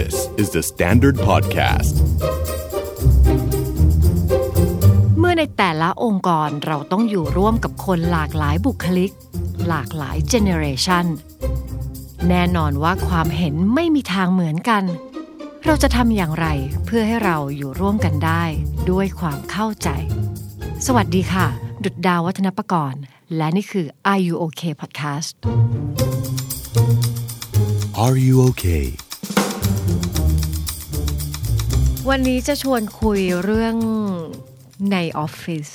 This is the Standard Podcast เมื่อในแต่ละองค์กรเราต้องอยู่ร่วมกับคนหลากหลายบุคลิก หลากหลายเจเนเรชันแน่นอนว่าความเห็นไม่มีทางเหมือนกัน เราจะทำอย่างไรเพื่อให้เราอยู่ร่วมกันได้ด้วยความเข้าใจ สวัสดีค่ะ ดุดดาววัฒนประกรณ์ และนี่คือ Are You Okay Podcast Are you okay วันนี้จะชวนคุยเรื่องในออฟฟิศ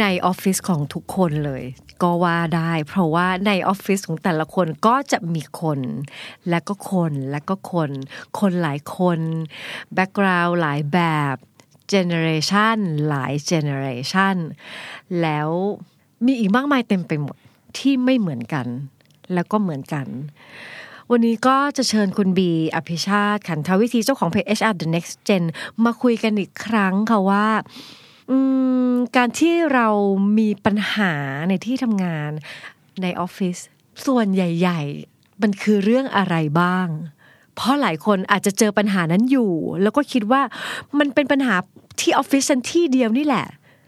ในออฟฟิศของทุกคนเลย ก็ว่าได้ เพราะว่าในออฟฟิศของแต่ละคนก็จะมีคน และก็คนและก็คน คนหลายคน background หลายแบบ generation หลาย generation แล้วมีอีกมากมายเต็มไปหมดที่ไม่เหมือนกัน แล้วก็เหมือนกัน วันนี้ก็จะเชิญคุณบีอภิชาติ ขันทวิธีเจ้าของเพจ HR The Next Gen มาคุยกันอีกครั้งค่ะว่าการที่เรามีปัญหาในที่ทำงานในออฟฟิศส่วนใหญ่ ๆ มันคือเรื่องอะไรบ้าง เพราะหลายคนอาจจะเจอปัญหานั้นอยู่ แล้วก็คิดว่ามันเป็นปัญหาที่ออฟฟิศฉันที่เดียวนี่แหละ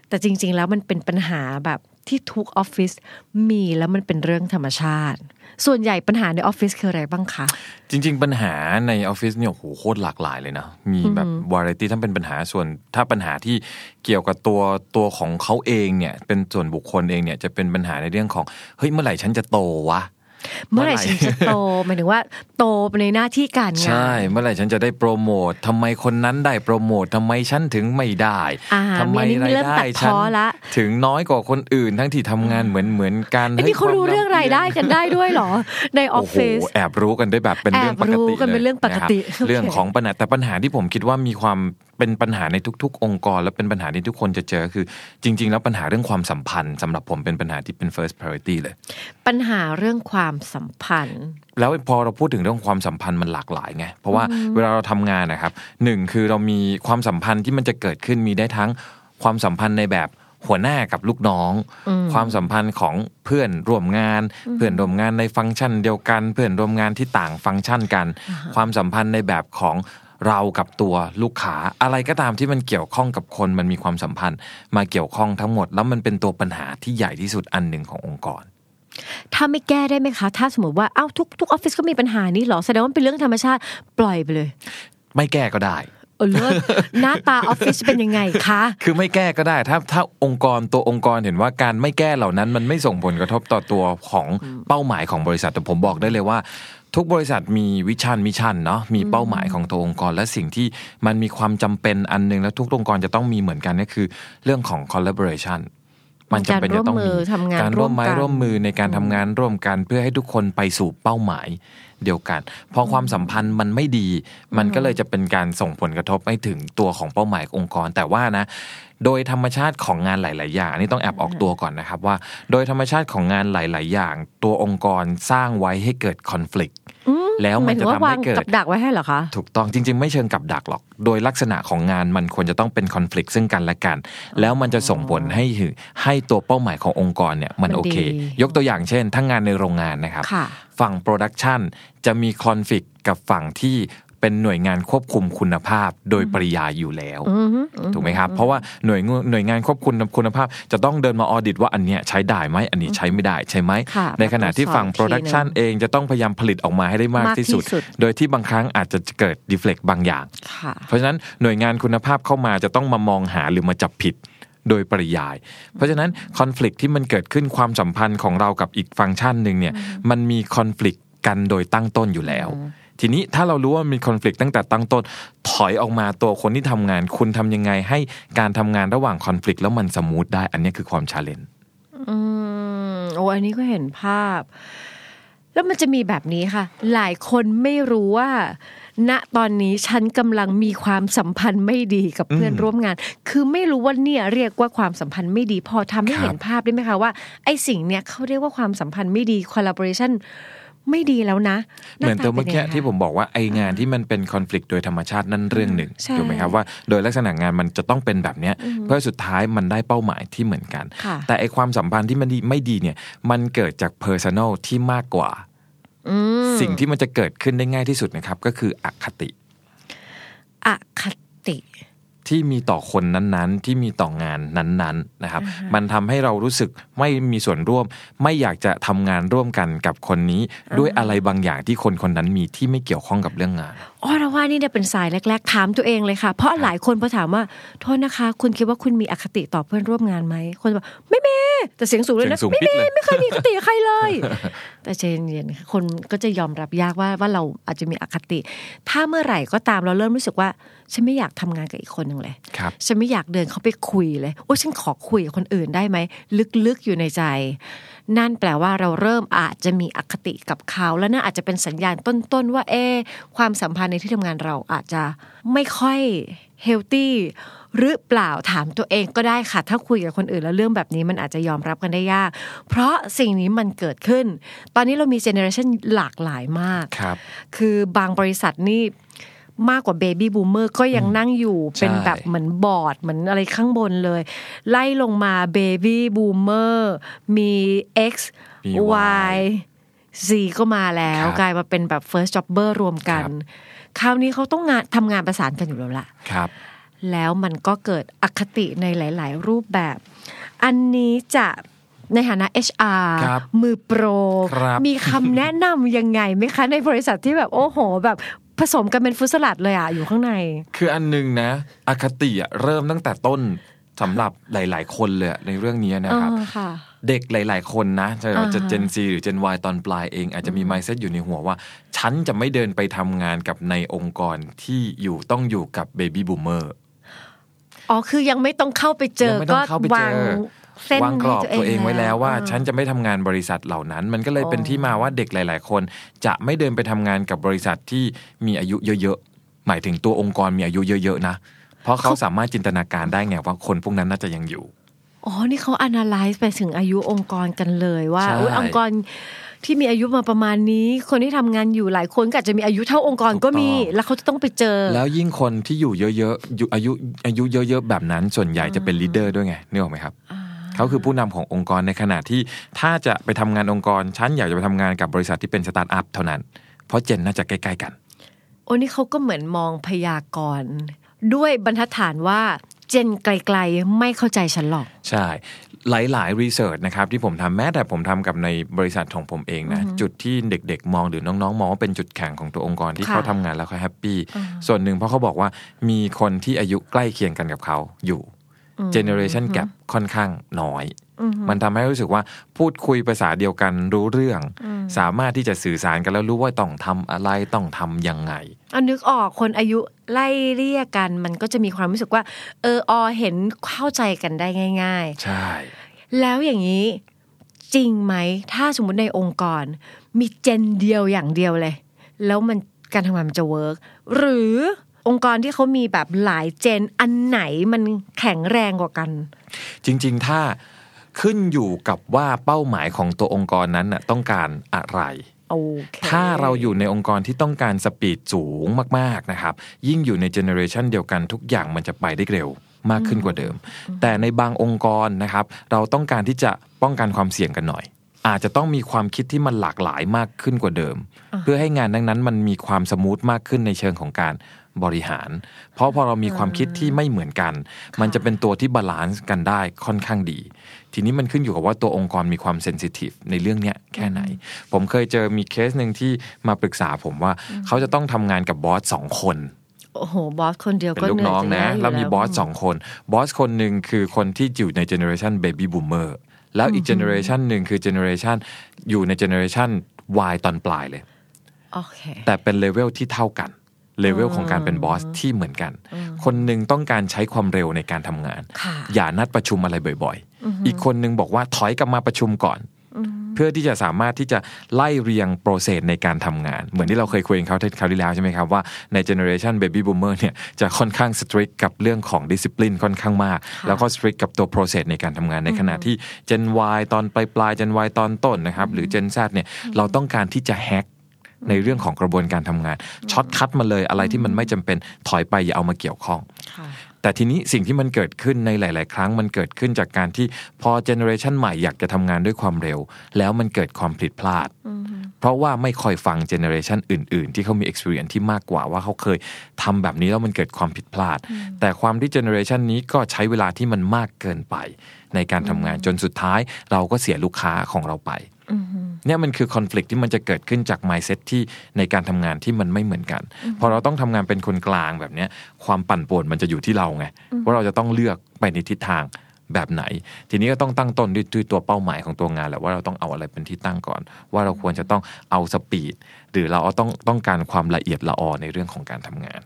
แต่จริง ๆ แล้วมันเป็นปัญหาแบบ ที่ทุกออฟฟิศมีแล้วมันเป็นเรื่องธรรมชาติ ส่วนใหญ่ปัญหาในออฟฟิศคืออะไรบ้างคะ จริง ๆ ปัญหาในออฟฟิศเนี่ยโอ้โหโคตรหลากหลายเลยนะ มีแบบวาไรตี้ถ้าเป็นปัญหาส่วนถ้าปัญหาที่เกี่ยวกับตัวตัวของเขาเองเนี่ยเป็นส่วนบุคคลเองเนี่ยจะเป็นปัญหาในเรื่องของเฮ้ยเมื่อไหร่ฉันจะโตวะ เมื่อไหร่ฉันจะโตหมายถึงว่า โตในหน้าที่การงานใช่ เมื่อไหร่ฉันจะได้โปรโมททำไมคนนั้นได้โปรโมททำไมฉันถึงไม่ได้อ่าทำไมมีอันนี้รายเริ่มได้ตัดฉันพ้อละถึงน้อยกว่าคนอื่นทั้งที่ทำงานเหมือนเหมือนกันไอ้นี่เขารู้เรื่องรายได้กันได้ด้วยเหรอในออโอ้ฟโหฟิศแอบรู้กันได้แบบเป็นเรื่องปกติแอบรู้กันเป็นเรื่องปกติลยะคบโอเคเรื่องของปัญหาแต่ปัญหาที่ผมคิดว่ามีความ เป็นปัญหาในทุก ๆ องค์กร และเป็นปัญหาที่ทุกคนจะเจอคือ จริง ๆ แล้วปัญหาเรื่องความสัมพันธ์สำหรับผมเป็นปัญหาที่เป็น first priority เลย ปัญหาเรื่องความสัมพันธ์ แล้วพอเราพูดถึงเรื่องความสัมพันธ์มันหลากหลายไงเพราะว่าเวลาเราทำงานนะครับหนึ่งคือเรามีความสัมพันธ์ที่มันจะเกิดขึ้นมีได้ทั้งความสัมพันธ์ในแบบหัวหน้ากับลูกน้อง ความสัมพันธ์ของเพื่อนร่วมงาน เพื่อนร่วมงานในฟังก์ชันเดียวกัน เพื่อนร่วมงานที่ต่างฟังก์ชันกัน ความสัมพันธ์ในแบบของ เรากับตัวลูกค้าอะไรก็ตามที่มันเกี่ยวข้องกับคนมันมีความสัมพันธ์ มาเกี่ยวข้องทั้งหมด แล้วมันเป็นตัวปัญหาที่ใหญ่ที่สุดอันหนึ่งขององค์กร ถ้าไม่แก้ได้ไหมคะ ถ้าสมมติว่าอ้าวทุกทุกออฟฟิศก็มีปัญหานี้เหรอแสดงว่ามันเป็นเรื่องธรรมชาติปล่อยไปเลย ไม่แก้ก็ได้เออเลิศหน้าตาออฟฟิศเป็นยังไงคะ คือไม่แก้ก็ได้ถ้าถ้าองค์กรตัวองค์กรเห็นว่าการไม่แก้เหล่านั้น มันไม่ส่งผลกระทบต่อตัวของเป้าหมายของบริษัทแต่ผมบอกได้เลยว่า ทุกบริษัทมี vision mission เนาะมีเป้าหมายของตัวองค์กร และสิ่งที่มันมีความจำเป็นอันหนึง แล้วทุกองค์กรจะต้องมีเหมือนกันก็คือ เรื่องของ collaboration มันจำเป็นจะต้องการร่วมมืมีอทำงานการร่วมไม้ร่วมกันร่วมมือในการทำงานร่วมกันเพื่อให้ทุกคนไปสู่เป้าหมายเดียวกันพอความสัมพันธ์มันไม่ดี มันก็เลยจะเป็นการส่งผลกระทบให้ถึงตัวของเป้าหมายองค์กร แต่ว่านะ โดยธรรมชาติของงานหลาย ๆ อย่าง อันนี่ต้องแอบออกตัวก่อนนะครับว่า โดยธรรมชาติของงานหลาย ๆ อย่าง ตัวองค์กรสร้างไว้ให้เกิดคอน FLICT แล้วหมัมานยถึจะงว่าทำวาให้งเกิกัดบดักไว้ให้เหรอคะ ถูกต้องจริง ๆ ไม่เชิงกับดักหรอก โดยลักษณะของงานมันควรจะต้องเป็นคอน FLICT ซึ่งกันและกัน แล้วมันจะส่งผลให้ให้ตัวเป้าหมายขององค์กรเนี่ยมันมันโอเคดียกตัวอย่างเช่น ทั้งงานในโรงงานนะครับค่ะฝั่งโปรดักชันจะมีคอนฟ lict กับฝั่งที่ เป็นหน่วยงานควบคุมคุณภาพโดยปริยายอยู่แล้วถูกไหมครับเพราะว่าหน่วยงหน่วยงานควบคุมคุณภาพ จะต้องเดินมา audit ว่าอันเนี้ยใช้ได้ไหมอันนี้ใช้ไม่ได้ใช่ไหมค่ะในขณะที่ฝั่ง production มาตโปรรวจสอบอีกทีหนึ่งเองจะต้องพยายามผลิตออกมาให้ได้มากมากที่สุดที่สุด โดยที่บางครั้งอาจจะเกิด defect บางอย่างค่ะเพราะฉะนั้นหน่วยงานคุณภาพเข้ามาจะต้องมามองหาหรือมาจับผิดโดยปริยาย เพราะฉะนั้นคอน FLICT ที่มันเกิดขึ้นความสัมพันธ์ของเรากับอีกฟังก์ชันหนึ่งเนี่ยมันมีคอน FLICT กันโดยตั้งต้นอยู่แล้ว ทีนี้ถ้าเรารู้ว่ามีคอน FLICT ตั้งแต่ตั้งต้นถอยออกมาตัวคนที่ทำงาน คุณทำยังไงให้การทำงานระหว่างคอน FLICT แล้วมันสมูทได้ อันนี้คือความ challengeอืมโอ้อันนี้ก็เห็นภาพ แล้วมันจะมีแบบนี้ค่ะ หลายคนไม่รู้ว่าณตอนนี้ฉันกำลังมีความสัมพันธ์ไม่ดีกับเพื่อนร่วมงาน คือไม่รู้ว่าเนี่ยเรียกว่าความสัมพันธ์ไม่ดี พอทำให้เห็นภาพได้ไหมคะว่าไอ้สิ่งเนี้ยเขาเรียกว่าความสัมพันธ์ไม่ดี collaboration ไม่ดีแล้วนะ เหมือนตัวาาเมื่อกี้ป็นยังไงที่ผมบอกว่าไองานที่มันเป็นคอน FLICT โดยธรรมชาตินั่นเรื่องหนึ่งใช่ถูกไหมครับว่าโดยลักษณะงานมันจะต้องเป็นแบบเนี้ยเพื่อสุดท้ายมันได้เป้าหมายที่เหมือนกันค่ะแต่ไอความสัมพันธ์ที่มันดีไม่ดีเนี่ยมันเกิดจาก personal ที่มากกว่าอืมสิ่งที่มันจะเกิดขึ้นได้ง่ายที่สุดนะครับ ก็คืออคติ อคติ ที่มีต่อคนนั้นๆ ที่มีต่องานนั้นๆนะครับ มันทำให้เรารู้สึกไม่มีส่วนร่วม ไม่อยากจะทำงานร่วมกันกับคนนี้ ด้วยอะไรบางอย่างที่คนคนนั้นมีที่ไม่เกี่ยวข้องกับเรื่องงานอ๋อเราว่านี่เนี่ยเป็นสายแรก ๆ ถามตัวเองเลยค่ะ เพราะหลายคนพอถามว่าโทษนะคะ คุณคิดว่าคุณมีอคติต่อเพื่อนร่วมงานไหมคนจะบอกไม่มีแต่เสียงสูงเลยนะเสียงสูงไม่ปิดมีเลยไม่เคยมีอคติกับใครเลย แต่ใจเย็นๆคนก็จะยอมรับยากว่าว่าเราอาจจะมีอคติ ถ้าเมื่อไหร่ก็ตามเราเริ่มรู้สึกว่า ฉันไม่อยากทำงานกับอีกคนหนึ่งเลยครับฉันไม่อยากเดินเข้าไปคุยเลยโอ้ฉันขอคุยกับคนอื่นได้ไหมลึกๆอยู่ในใจ นั่นแปลว่าเราเริ่มอาจจะมีอคติกับเขาและนั่นอาจจะเป็นสัญญาณต้นๆว่าเอะความสัมพันธ์ในที่ทำงานเราอาจจะไม่ค่อยhealthy หรือเปล่าถามตัวเองก็ได้ค่ะ ถ้าคุยกับคนอื่นแล้วเรื่องแบบนี้มันอาจจะยอมรับกันได้ยาก เพราะสิ่งนี้มันเกิดขึ้น ตอนนี้เรามี generation หลากหลายมากครับคือบางบริษัทนี่ มากกว่า baby boomer ก็ยังนั่งอยู่เป็นแบบเหมือนบอร์ดเหมือนอะไรข้างบนเลย ไล่ลงมา baby boomer มี X มี Y Z ก็มาแล้วครับกลายมาเป็นแบบ first jobber รวมกันครับคราวนี้เขาต้องงานทำงานประสานกันอยู่แล้วล่ะครับแล้วมันก็เกิดอคติในหลาย ๆ รูปแบบ อันนี้จะในฐานะ HR ครับมือโปรครับมีคำแนะนำยังไงไหมคะ ในบริษัทที่แบบโอ้โห แบบ ผสมกันเป็นฟรุตสลัดเลยอะอยู่ข้างใน คืออันหนึงนะอคติอะเริ่มตั้งแต่ต้นสำหรับหลาย ๆ คนเลยอะในเรื่องนี้นะครับเออค่ะเด็กหลาย ๆ คนนะจะอ่าฮะจะ Gen Z หรือ Gen Y ตอนปลายเอง อาจจะมี mindset อยู่ในหัวว่า ฉันจะไม่เดินไปทำงานกับในองค์กรที่อยู่ต้องอยู่กับ Baby Boomer อ๋อ คือยังไม่ต้องเข้าไปเจอยังไม่ต้ก็องเข้าไปเจวางอ เส้นวางกรอบให้ตัวเองไว้แล้วว่าอ่ฉันจะไม่ทำงานบริษัทเหล่านั้น มันก็เลยเป็นอ๋อที่มาว่าเด็กหลาย ๆ คน จะไม่เดินไปทำงานกับบริษัทที่มีอายุเยอะ ๆ หมายถึงตัวองค์กรมีอายุเยอะ ๆ นะ เพราะเขาสามารถจินตนาการได้ไงว่าคนพวกนั้นน่าจะยังอยู่อ๋อ นี่เขา analyze ไปถึงอายุองค์กรกันเลยว่าใช่อุ๊ยองค์กรที่มีอายุมาประมาณนี้ คนที่ทำงานอยู่หลายคนก็อาจจะมีอายุเท่าองค์กรก็มี แล้วเขาจะต้องไปเจอ แล้วยิ่งคนที่อยู่เยอะๆอยู่อายุอายุเยอะๆแบบนั้นส่วนใหญ่จะเป็น leader ด้วยไงนึกออกไหมครับ เขาคือผู้นำขององค์กรในขณะที่ถ้าจะไปทำงานองค์กรฉันอยากจะไปทำงานกับบริษัทที่เป็นสตาร์ทอัพเท่านั้น เพราะ gen น่าจะใกล้ๆกัน โอ้นี่เขาก็เหมือนมองพยากรณ์ด้วยบรรทัดฐานว่า gen ไกลๆ ไม่เข้าใจฉันหรอก ใช่ หลายๆ research นะครับที่ผมทำแม้แต่ผมทำกับในบริษัทของผมเองนะ จุดที่เด็กๆ มองหรือน้องๆ มองว่าเป็นจุดแข็งของตัวองค์กรที่ค่ะเขาทำงานแล้วเขา happy ส่วนหนึ่งเพราะเขาบอกว่ามีคนที่อายุใกล้เคียงกันกับเขาอยู่ generation gap ค่อนข้างน้อย มันทำให้รู้สึกว่าพูดคุยภาษาเดียวกันรู้เรื่อง สามารถที่จะสื่อสารกันแล้วรู้ว่าต้องทำอะไรต้องทำยังไงเอานึกออกคนอายุไล่เรียกกัน มันก็จะมีความรู้สึกว่า เอออเห็นเข้าใจกันได้ง่าย ๆ ใช่ แล้วอย่างนี้จริงไหม ถ้าสมมติในองค์กร มีเจนเดียวอย่างเดียวเลย แล้วมันการทำงานมันจะเวิร์กหรือ องค์กรที่เขามีแบบหลายเจนอันไหนมันแข็งแรงกว่ากัน จริง ๆ ถ้าขึ้นอยู่กับว่าเป้าหมายของตัวองค์กรนั้นน่ะต้องการอะไรโอเคถ้าเราอยู่ในองค์กรที่ต้องการ speed สูงมากๆนะครับ ยิ่งอยู่ใน generation เดียวกันทุกอย่างมันจะไปได้เร็วมากขึ้นกว่าเดิม แต่ในบางองค์กรนะครับ เราต้องการที่จะป้องกันความเสี่ยงกันหน่อย อาจจะต้องมีความคิดที่มันหลากหลายมากขึ้นกว่าเดิม เพื่อให้งานนั้นๆ มันมีความ smooth มากขึ้นในเชิงของการบริหาร เพราะพอเรามีความคิดที่ไม่เหมือนกัน มันจะเป็นตัวที่ balance กันได้ค่อนข้างดี ทีนี้มันขึ้นอยู่กับว่าตัวองค์กรมีความ sensitive ในเรื่องเนี้ยแค่ไหน ผมเคยเจอมีเคสหนึ่งที่มาปรึกษาผมว่าเขาจะต้องทำงานกับ boss สองคนโอ้โห boss คนเดียวเป็นลูกน้องก็เหนื่น้ออยจะแย่ยู่แล้วนะมี bossสองคน boss คนหนึ่งคือคนที่อยู่ใน generation baby boomer แล้วอีกเจเนอเรชันหนึ่งคือเจเนอเรชันอยู่ในเจเนอเรชัน Y ตอนปลายเลยโอเคแต่เป็น level ที่เท่ากัน level ของการเป็น boss ที่เหมือนกัน คนหนึ่งต้องการใช้ความเร็วในการทำงานค่ะอย่านัดประชุมอะไรบ่อยๆ อีกคนหนึ่งบอกว่าถอยกลับมาประชุมก่อน เพื่อที่จะสามารถที่จะไล่เรียง process ในการทำงาน เหมือนที่เราเคยคุยกันเขาคราวที่แล้วใช่ไหมครับว่าใน generation baby boomer เนี่ยจะค่อนข้าง strict กับเรื่องของดิสซิ p ลินค่อนข้างมาก แล้วก็ strict กับตัว process ในการทำงานในขณะที่ Gen Y ตอนปลายปลาย Gen Y ตอนต้นนะครับหรือ Gen Z เนี่ยเราต้องการที่จะ hackในเรื่องของกระบวนการทำงาน shortcut มาเลยอะไรที่มันไม่จำเป็นถอยไปอย่าเอามาเกี่ยวข้องค่ะแต่ แต่ทีนี้สิ่งที่มันเกิดขึ้นในหลาย ๆ ครั้งมันเกิดขึ้นจากการที่พอ generation ใหม่อยากจะทำงานด้วยความเร็ว แล้วมันเกิดความผิดพลาด เพราะว่าไม่คอยฟัง generation อื่น ๆ ที่เขามี experience ที่มากกว่าว่าเขาเคยทำแบบนี้แล้วมันเกิดความผิดพลาด แต่ความที่ generation นี้ก็ใช้เวลาที่มันมากเกินไป ในการทำงานจนสุดท้ายเราก็เสียลูกค้าของเราไป เนี่ยมันคือ conflict ที่มันจะเกิดขึ้นจาก mindset ที่ในการทำงานที่มันไม่เหมือนกัน พอเราต้องทำงานเป็นคนกลางแบบเนี้ยความปั่นป่วนมันจะอยู่ที่เราไงว่าเราจะต้องเลือกไปในทิศทางแบบไหน ทีนี้ก็ต้องตั้งต้นด้วยด้วยตัวเป้าหมายของตัวงานแหละว่าเราต้องเอาอะไรเป็นที่ตั้งก่อน ว่าเราควรจะต้องเอาสปีด หรือเราต้องต้องการความละเอียดละออในเรื่องของการทำงาน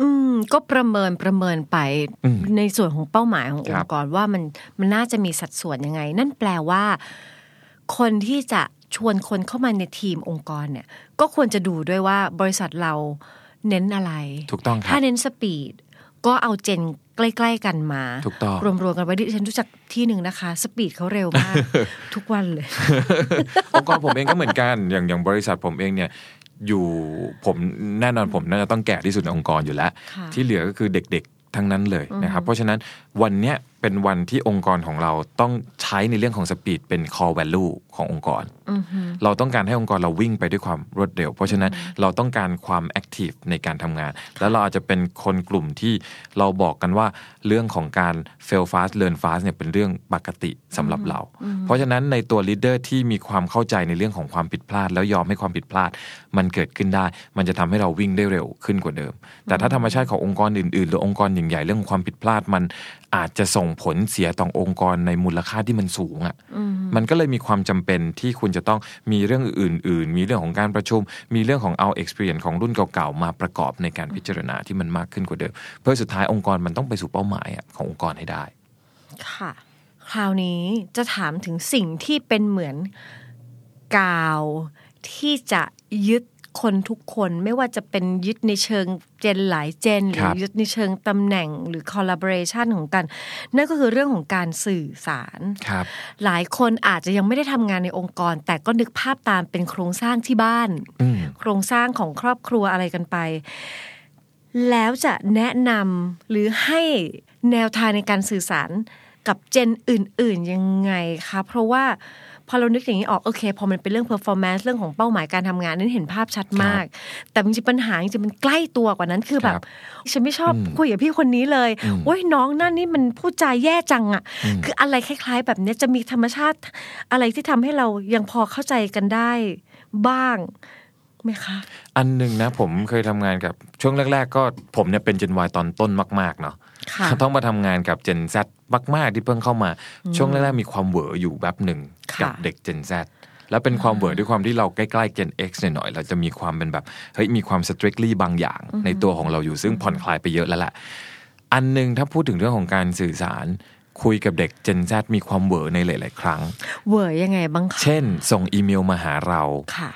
อืมก็ประเมินประเมินไปอืมในส่วนของเป้าหมายของคอรังบค์กรว่ามันมันน่าจะมีสัดส่วนยังไง นั่นแปลว่า คนที่จะชวนคนเข้ามาในทีมองค์กรเนี่ย ก็ควรจะดูด้วยว่าบริษัทเราเน้นอะไร ถูกต้องครัถ้าบเน้นสปีดก็เอาเจนใกล้ๆกันมาถูกต้องรวมๆกันไว้ดิฉันรู้จักที่หนึ่งนะคะ สปีดเขาเร็วมาก ทุกวันเลยองค์กรผมเองก็เหมือนกัน อย่างอย่างบริษัทผมเองเนี่ยอยู่ผมแน่นอนผมน่าจะต้องแก่ที่สุดในองค์กรอยู่แล้วค่ะที่เหลือก็คือเด็กๆทั้งนั้นเลยนะครับ เพราะฉะนั้น วันเนี้ยเป็นวันที่องค์กรของเราต้องใช้ในเรื่องของ speed เป็น core value ขององค์กร เราต้องการให้องค์กรเราวิ่งไปด้วยความรวดเร็ว เพราะฉะนั้นเราต้องการความ active ในการทำงาน แล้วเราอาจจะเป็นคนกลุ่มที่เราบอกกันว่าเรื่องของการ fail fast learn fast เนี่ยเป็นเรื่องปกติสำหรับเรา เพราะฉะนั้นในตัว leader ที่มีความเข้าใจในเรื่องของความผิดพลาด แล้วยอมให้ความผิดพลาด มันเกิดขึ้นได้ มันจะทำให้เราวิ่งได้เร็วขึ้นกว่าเดิม แต่ถ้าธรรมชาติขององค์กรอื่นๆ หรือองค์กรใหญ่ๆเรื่องของความผิดพลาดมันอาจจะส่งผลเสียต่อองค์กรในมูลค่าที่มันสูงอะ่ะมันก็เลยมีความจำเป็นที่คุณจะต้องมีเรื่องอื่น ๆ มีเรื่องของการประชุม มีเรื่องของเอา experience ของรุ่นเก่าๆ มาประกอบในการพิจารณาที่มันมากขึ้นกว่าเดิม เพื่อสุดท้ายองค์กรมันต้องไปสู่เป้าหมายอะขององค์กรให้ได้ ค่ะ คราวนี้จะถามถึงสิ่งที่เป็นเหมือนกาวที่จะยึด คนทุกคนไม่ว่าจะเป็นยึดในเชิงเจนหลายเจน หรืครัอบยึดในเชิงตำแหน่งหรือ collaboration ของกัน นั่นก็คือเรื่องของการสื่อสารครับหลายคนอาจจะยังไม่ได้ทำงานในองค์กร แต่ก็นึกภาพตามเป็นโครงสร้างที่บ้านอืมโครงสร้างของครอบครัวอะไรกันไป แล้วจะแนะนำหรือให้แนวทางในการสื่อสารกับเจนอื่น ๆ ยังไงคะเพราะว่า พอเรานึกอย่างนี้ออกโอเคพอมันเป็นเรื่อง performance เรื่องของเป้าหมายการทำงานนั้นเห็นภาพชัดมาก แต่จริงๆปัญหาจริงๆมันใกล้ตัวกว่านั้นคือแบบครับฉันไม่ชอบคุยกับพี่คนนี้เลยอืมโอ้ยน้องนั่นนี่มันพูดจาแย่จังอะ่ะ คืออะไรคล้ายๆ แบบเนี้ยจะมีธรรมชาติ อะไรที่ทำให้เรายังพอเข้าใจกันได้บ้าง ไหมคะ อันหนึ่งนะผมเคยทำงานกับช่วงแรก ๆ ก็ผมเนี่ยเป็น Gen Y ตอนต้นมาก ๆ เนาะค่ะต้องมาทำงานกับ Gen Z มาก ๆ ที่เพิ่งเข้ามา ช่วงแรก ๆ มีความเหวออยู่แบบหนึ่งค่ะกับเด็ก Gen Z แล้วเป็นความเหวอด้วยความที่เราใกล้ๆ Gen X หน่อยๆเราจะมีความเป็นแบบเฮ้ยมีความ strictly บางอย่าง ในตัวของเราอยู่ซึ่งผ่อนคลายไปเยอะแล้วแหละอันหนึ่งถ้าพูดถึงเรื่องของการสื่อสารคุยกับเด็ก Gen Z มีความเหวอในหลาย ๆ ครั้ง เวอร์ยังไงบ้างคะ เช่น ส่งอีเมลมาหาเราค่ะ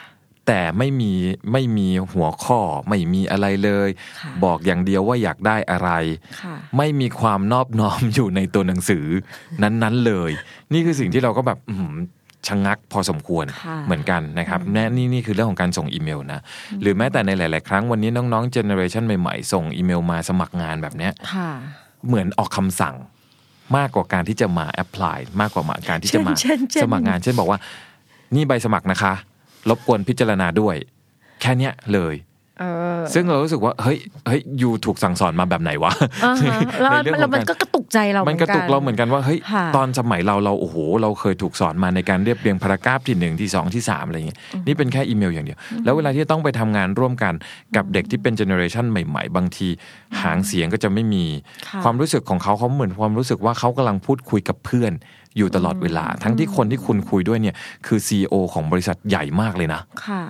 แต่ไม่มีไม่มีหัวข้อไม่มีอะไรเลยค่ะบอกอย่างเดียวว่าอยากได้อะไรค่ะไม่มีความนอบน้อมอยู่ในตัวหนังสือ นั้นๆเลย นี่คือสิ่งที่เราก็แบบอื้อหือชะงักพอสมควรค่ะเหมือนกันนะครับแน่นี่นี่คือเรื่องของการส่งอีเมลนะหรือแม้แต่ในหลาย ๆ ครั้งวันนี้น้องๆเจเนอเรชันใหม่ๆ ส่งอีเมลมาสมัครงานแบบเนี้ยค่ะเหมือนออกคำสั่งมากกว่าการที่จะมาแอพพลายมากกว่ามาการที่จะมาเช่นเช่นสมัครงาน เช่นบอกว่า นี่ใบสมัครนะคะ รบกวนพิจารณาด้วย แค่เนี้ยเลยเออซึ่งเรารู้สึกว่าเฮ้ยเฮ้ย you ถูกสั่งสอนมาแบบไหนวะอ่าฮะแล้วในเรื่องของการแล้วมันก็กระตุกใจเรามัมันกระตุกเราเหมือนกันว่าเฮ้ยค่ะตอนสมัยเราเราโอ้โห เราเคยถูกสอนมาในการเรียบเรียง paragraph ที่หนึ่งที่สองที่สามอะไรอย่างเงี้ยนี่เป็นแค่อีเมลอย่างเดียว แล้วเวลาที่ต้องไปทำงานร่วมกันกับเด็กที่เป็น generation ใหม่ ๆ บางทีหางเสียงก็จะไม่มีค่ะความรู้สึกของเขาเขาเหมือนความรู้สึกว่าเขากำลังพูดคุยกับเพื่อน อยู่ตลอดเวลา ทั้งที่คนที่คุณคุยด้วยเนี่ยคือ CEO ของบริษัทใหญ่มากเลยนะค่ะ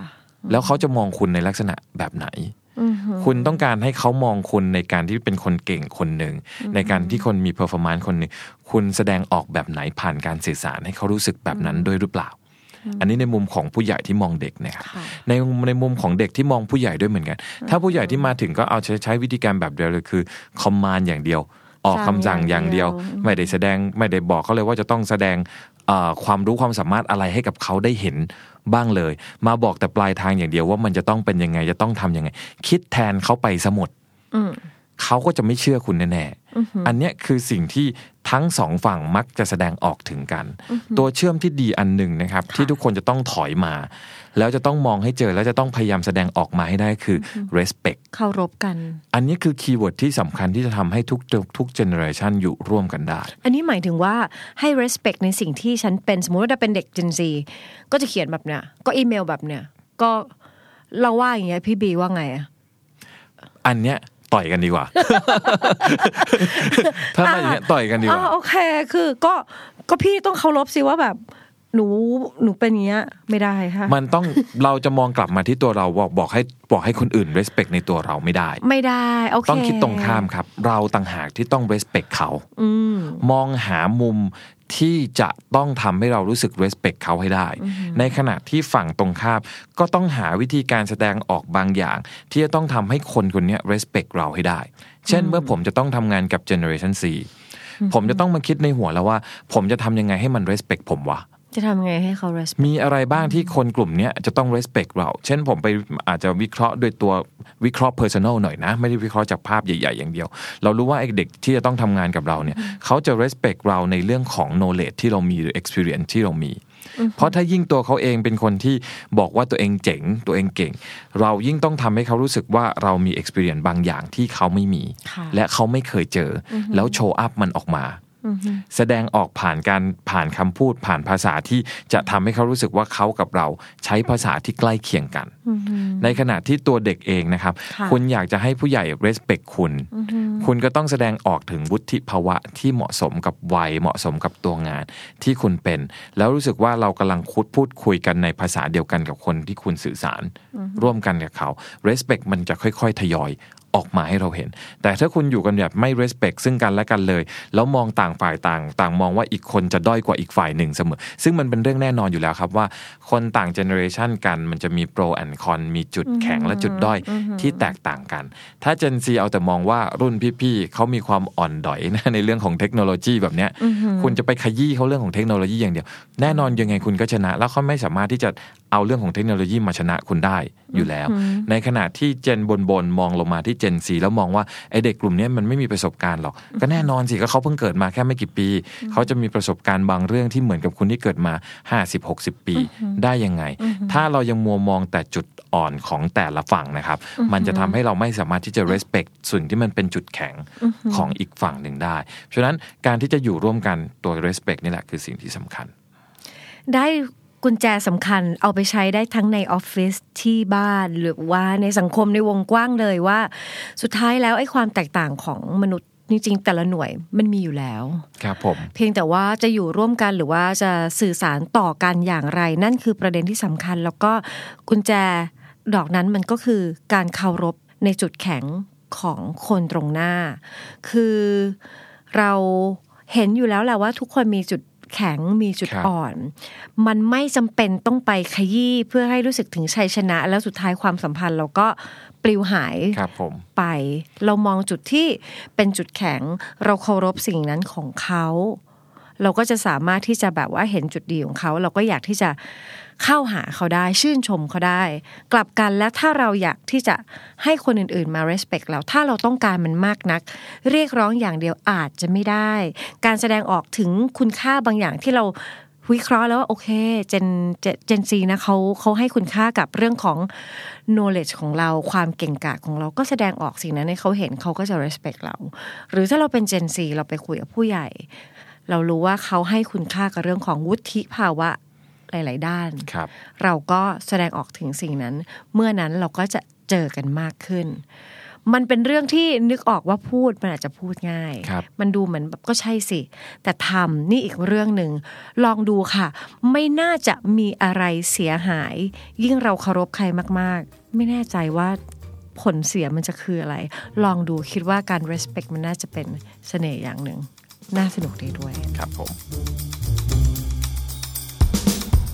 แล้วเขาจะมองคุณในลักษณะแบบไหนอือหือคุณต้องการให้เขามองคุณในการที่เป็นคนเก่งคนหนึ่ง ในการที่คนมี performance คนหนึ่ง คุณแสดงออกแบบไหนผ่านการสื่อสารให้เขารู้สึกแบบนั้นด้วยหรือเปล่า อันนี้ในมุมของผู้ใหญ่ที่มองเด็กนะครับค่ะในในมุมของเด็กที่มองผู้ใหญ่ด้วยเหมือนกัน ถ้าผู้ใหญ่ที่มาถึงก็เอาใช้ใช้วิธีการแบบเดียวเลยคือคอมมานอย่างเดียว ออกคำสั่งอย่างเดียว ไม่ได้แสดงไม่ได้บอกเขาเลยว่าจะต้องแสดงเอ่อความรู้ความสามารถอะไรให้กับเขาได้เห็นบ้างเลย มาบอกแต่ปลายทางอย่างเดียวว่ามันจะต้องเป็นยังไงจะต้องทำยังไง คิดแทนเขาไปสมดอืมเขาก็จะไม่เชื่อคุณแน่ๆ อันเนี้ยคือสิ่งที่ทั้งสองฝั่งมักจะแสดงออกถึงกัน ตัวเชื่อมที่ดีอันหนึ่งนะครับ ที่ทุกคนจะต้องถอยมา แล้วจะต้องมองให้เจอแล้วจะต้องพยายามแสดงออกมาให้ได้คือ respect เคารพกัน อันนี้คือ keyword ที่สำคัญที่จะทำให้ทุกทุก generation อยู่ร่วมกันได้ อันนี้หมายถึงว่าให้ respect ในสิ่งที่ฉันเป็นสมมติว่าถ้าเป็นเด็ก Gen Z ก็จะเขียนแบบเนี้ยก็อีเมลแบบเนี้ยก็เราว่าอย่างเงี้ยพี่บีว่าไงอะอันเนี้ย ต่อยกันดีกว่า ถ้ามาอย่างเงี้ยต่อยกันดีกว่า อ๋อโอเค คือก็ก็พี่ต้องเคารพสิว่าแบบหนูหนูเป็นอย่างเงี้ยไม่ได้ค่ะ มันต้องเราจะมองกลับมาที่ตัวเราบอกบอกให้บอกให้คนอื่น respect ในตัวเราไม่ได้ ไม่ได้โอเคต้องคิดตรงข้ามครับ เราต่างหากที่ต้อง respect เขามองหามุม ที่จะต้องทำให้เรารู้สึก respect เขาให้ได้ ในขณะที่ฝั่งตรงข้ามก็ต้องหาวิธีการแสดงออกบางอย่าง ที่จะต้องทำให้คนคนเนี้ย respect เราให้ได้ เช่นเมื่อผมจะต้องทำงานกับ generation C ผมจะต้องมาคิดในหัวแล้วว่า ผมจะทำยังไงให้มัน respect ผมวะ จะทำไงให้เขา respect มีอะไรบ้างที่คนกลุ่มเนี้ยจะต้อง respect เรา เช่นผมไปอาจจะวิเคราะห์โดยตัววิเคราะห์ personal หน่อยนะ ไม่ได้วิเคราะห์จากภาพใหญ่ ๆ อย่างเดียว เรารู้ว่าไอ้เด็กที่จะต้องทำงานกับเราเนี่ยเขาจะ respect เราในเรื่องของ knowledge ที่เรามีหรือ experience ที่เรามี เพราะถ้ายิ่งตัวเขาเองเป็นคนที่บอกว่าตัวเองเจ๋ง ตัวเองเก่ง เรายิ่งต้องทำให้เขารู้สึกว่าเรามี experience บางอย่างที่เขาไม่มีค่ะและเขาไม่เคยเจออแล้วโชว์อัพมันออกมา แสดงออกผ่านการผ่านคำพูดผ่านภาษาที่จะทำให้เขารู้สึกว่าเขากับเราใช้ภาษาที่ใกล้เคียงกัน ในขณะที่ตัวเด็กเองนะครับค่ะคุณอยากจะให้ผู้ใหญ่ respect คุณ คุณก็ต้องแสดงออกถึงวุฒิภาวะที่เหมาะสมกับวัยเหมาะสมกับตัวงานที่คุณเป็น แล้วรู้สึกว่าเรากำลังคุดพูดคุยกันในภาษาเดียวกันกับคนที่คุณสื่อสาร ร่วมกันกับเขา respect มันจะค่อย ๆ ทยอย ออกมาให้เราเห็น แต่ถ้าคุณอยู่กันแบบไม่ respect ซึ่งกันและกันเลย แล้วมองต่างฝ่ายต่าง ต่างมองว่าอีกคนจะด้อยกว่าอีกฝ่ายหนึ่งเสมอ ซึ่งมันเป็นเรื่องแน่นอนอยู่แล้วครับว่า คนต่างเจเนอเรชันกันมันจะมี pro and con มีจุดแข็งและจุดด้อยที่แตกต่างกัน ถ้า Gen Z เอาแต่มองว่ารุ่นพี่ๆเขามีความอ่อนด้อยนะในเรื่องของเทคโนโลยีแบบเนี้ยคุณจะไปขยี้เขาเรื่องของเทคโนโลยีอย่างเดียว แน่นอนยังไงคุณก็ชนะ แล้วเขาไม่สามารถที่จะ เอาเรื่องของเทคโนโลยีมาชนะคุณได้อยู่แล้ว ในขณะที่เจนบนบนๆมองลงมาที่เจนซีแล้วมองว่าไอเด็กกลุ่มเนี้ยมันไม่มีประสบการณ์หรอก ก็แน่นอนสิก็เขาเพิ่งเกิดมาแค่ไม่กี่ปี เขาจะมีประสบการณ์บางเรื่องที่เหมือนกับคุณที่เกิดมา 50-60 ปีได้ยังไง ถ้าเรายังมัวมองแต่จุดอ่อนของแต่ละฝั่งนะครับ มันจะทำให้เราไม่สามารถที่จะ respect ส่วนที่มันเป็นจุดแข็งของอีกฝั่งหนึ่งได้ ฉะนั้นการที่จะอยู่ร่วมกันตัว respect นี่แหละคือสิ่งที่สำคัญ ได้ กุญแจสำคัญเอาไปใช้ได้ทั้งในออฟฟิศที่บ้านหรือว่าในสังคมในวงกว้างเลยว่า สุดท้ายแล้วไอ้ความแตกต่างของมนุษย์จริงๆแต่ละหน่วยมันมีอยู่แล้ว ครับผม เพียงแต่ว่าจะอยู่ร่วมกันหรือว่าจะสื่อสารต่อกันอย่างไร นั่นคือประเด็นที่สำคัญ แล้วก็กุญแจดอกนั้นมันก็คือการเคารพในจุดแข็งของคนตรงหน้า คือเราเห็นอยู่แล้วแหละว่าทุกคนมีจุด แข็งมีจุดครับอ่อน มันไม่จำเป็นต้องไปขยี้เพื่อให้รู้สึกถึงชัยชนะ แล้วสุดท้ายความสัมพันธ์เราก็ปลิวหายครับผมไป เรามองจุดที่เป็นจุดแข็ง เราเคารพสิ่งนั้นของเขา เราก็จะสามารถที่จะแบบว่าเห็นจุดดีของเขา เราก็อยากที่จะ เข้าหาเขาได้ชื่นชมเขาได้ กลับกันและถ้าเราอยากที่จะให้คนอื่นๆมา respect เราถ้าเราต้องการมันมากนัก เรียกร้องอย่างเดียวอาจจะไม่ได้ การแสดงออกถึงคุณค่าบางอย่างที่เราวิเคราะห์แล้วว่าโอเคเจนเจนซีนะเขาเขาให้คุณค่ากับเรื่องของ knowledge ของเราความเก่งกาจของเราก็แสดงออกสิ่งนั้นให้เขาเห็นเขาก็จะ respect เรา หรือถ้าเราเป็นเจนซีเราไปคุยกับผู้ใหญ่ เรารู้ว่าเขาให้คุณค่ากับเรื่องของวุฒิภาวะ หลาย ๆ ด้านครับเราก็แสดงออกถึงสิ่งนั้น เมื่อนั้นเราก็จะเจอกันมากขึ้น มันเป็นเรื่องที่นึกออกว่าพูดมันอาจจะพูดง่ายครับมันดูเหมือนแบบก็ใช่สิ แต่ทำนี่อีกเรื่องหนึ่ง ลองดูค่ะ ไม่น่าจะมีอะไรเสียหาย ยิ่งเราเคารพใครมาก ๆ ไม่แน่ใจว่าผลเสียมันจะคืออะไร ลองดูคิดว่าการ respect มันน่าจะเป็นเสน่ห์อย่างหนึ่ง น่าสนุกดีด้วย ครับผม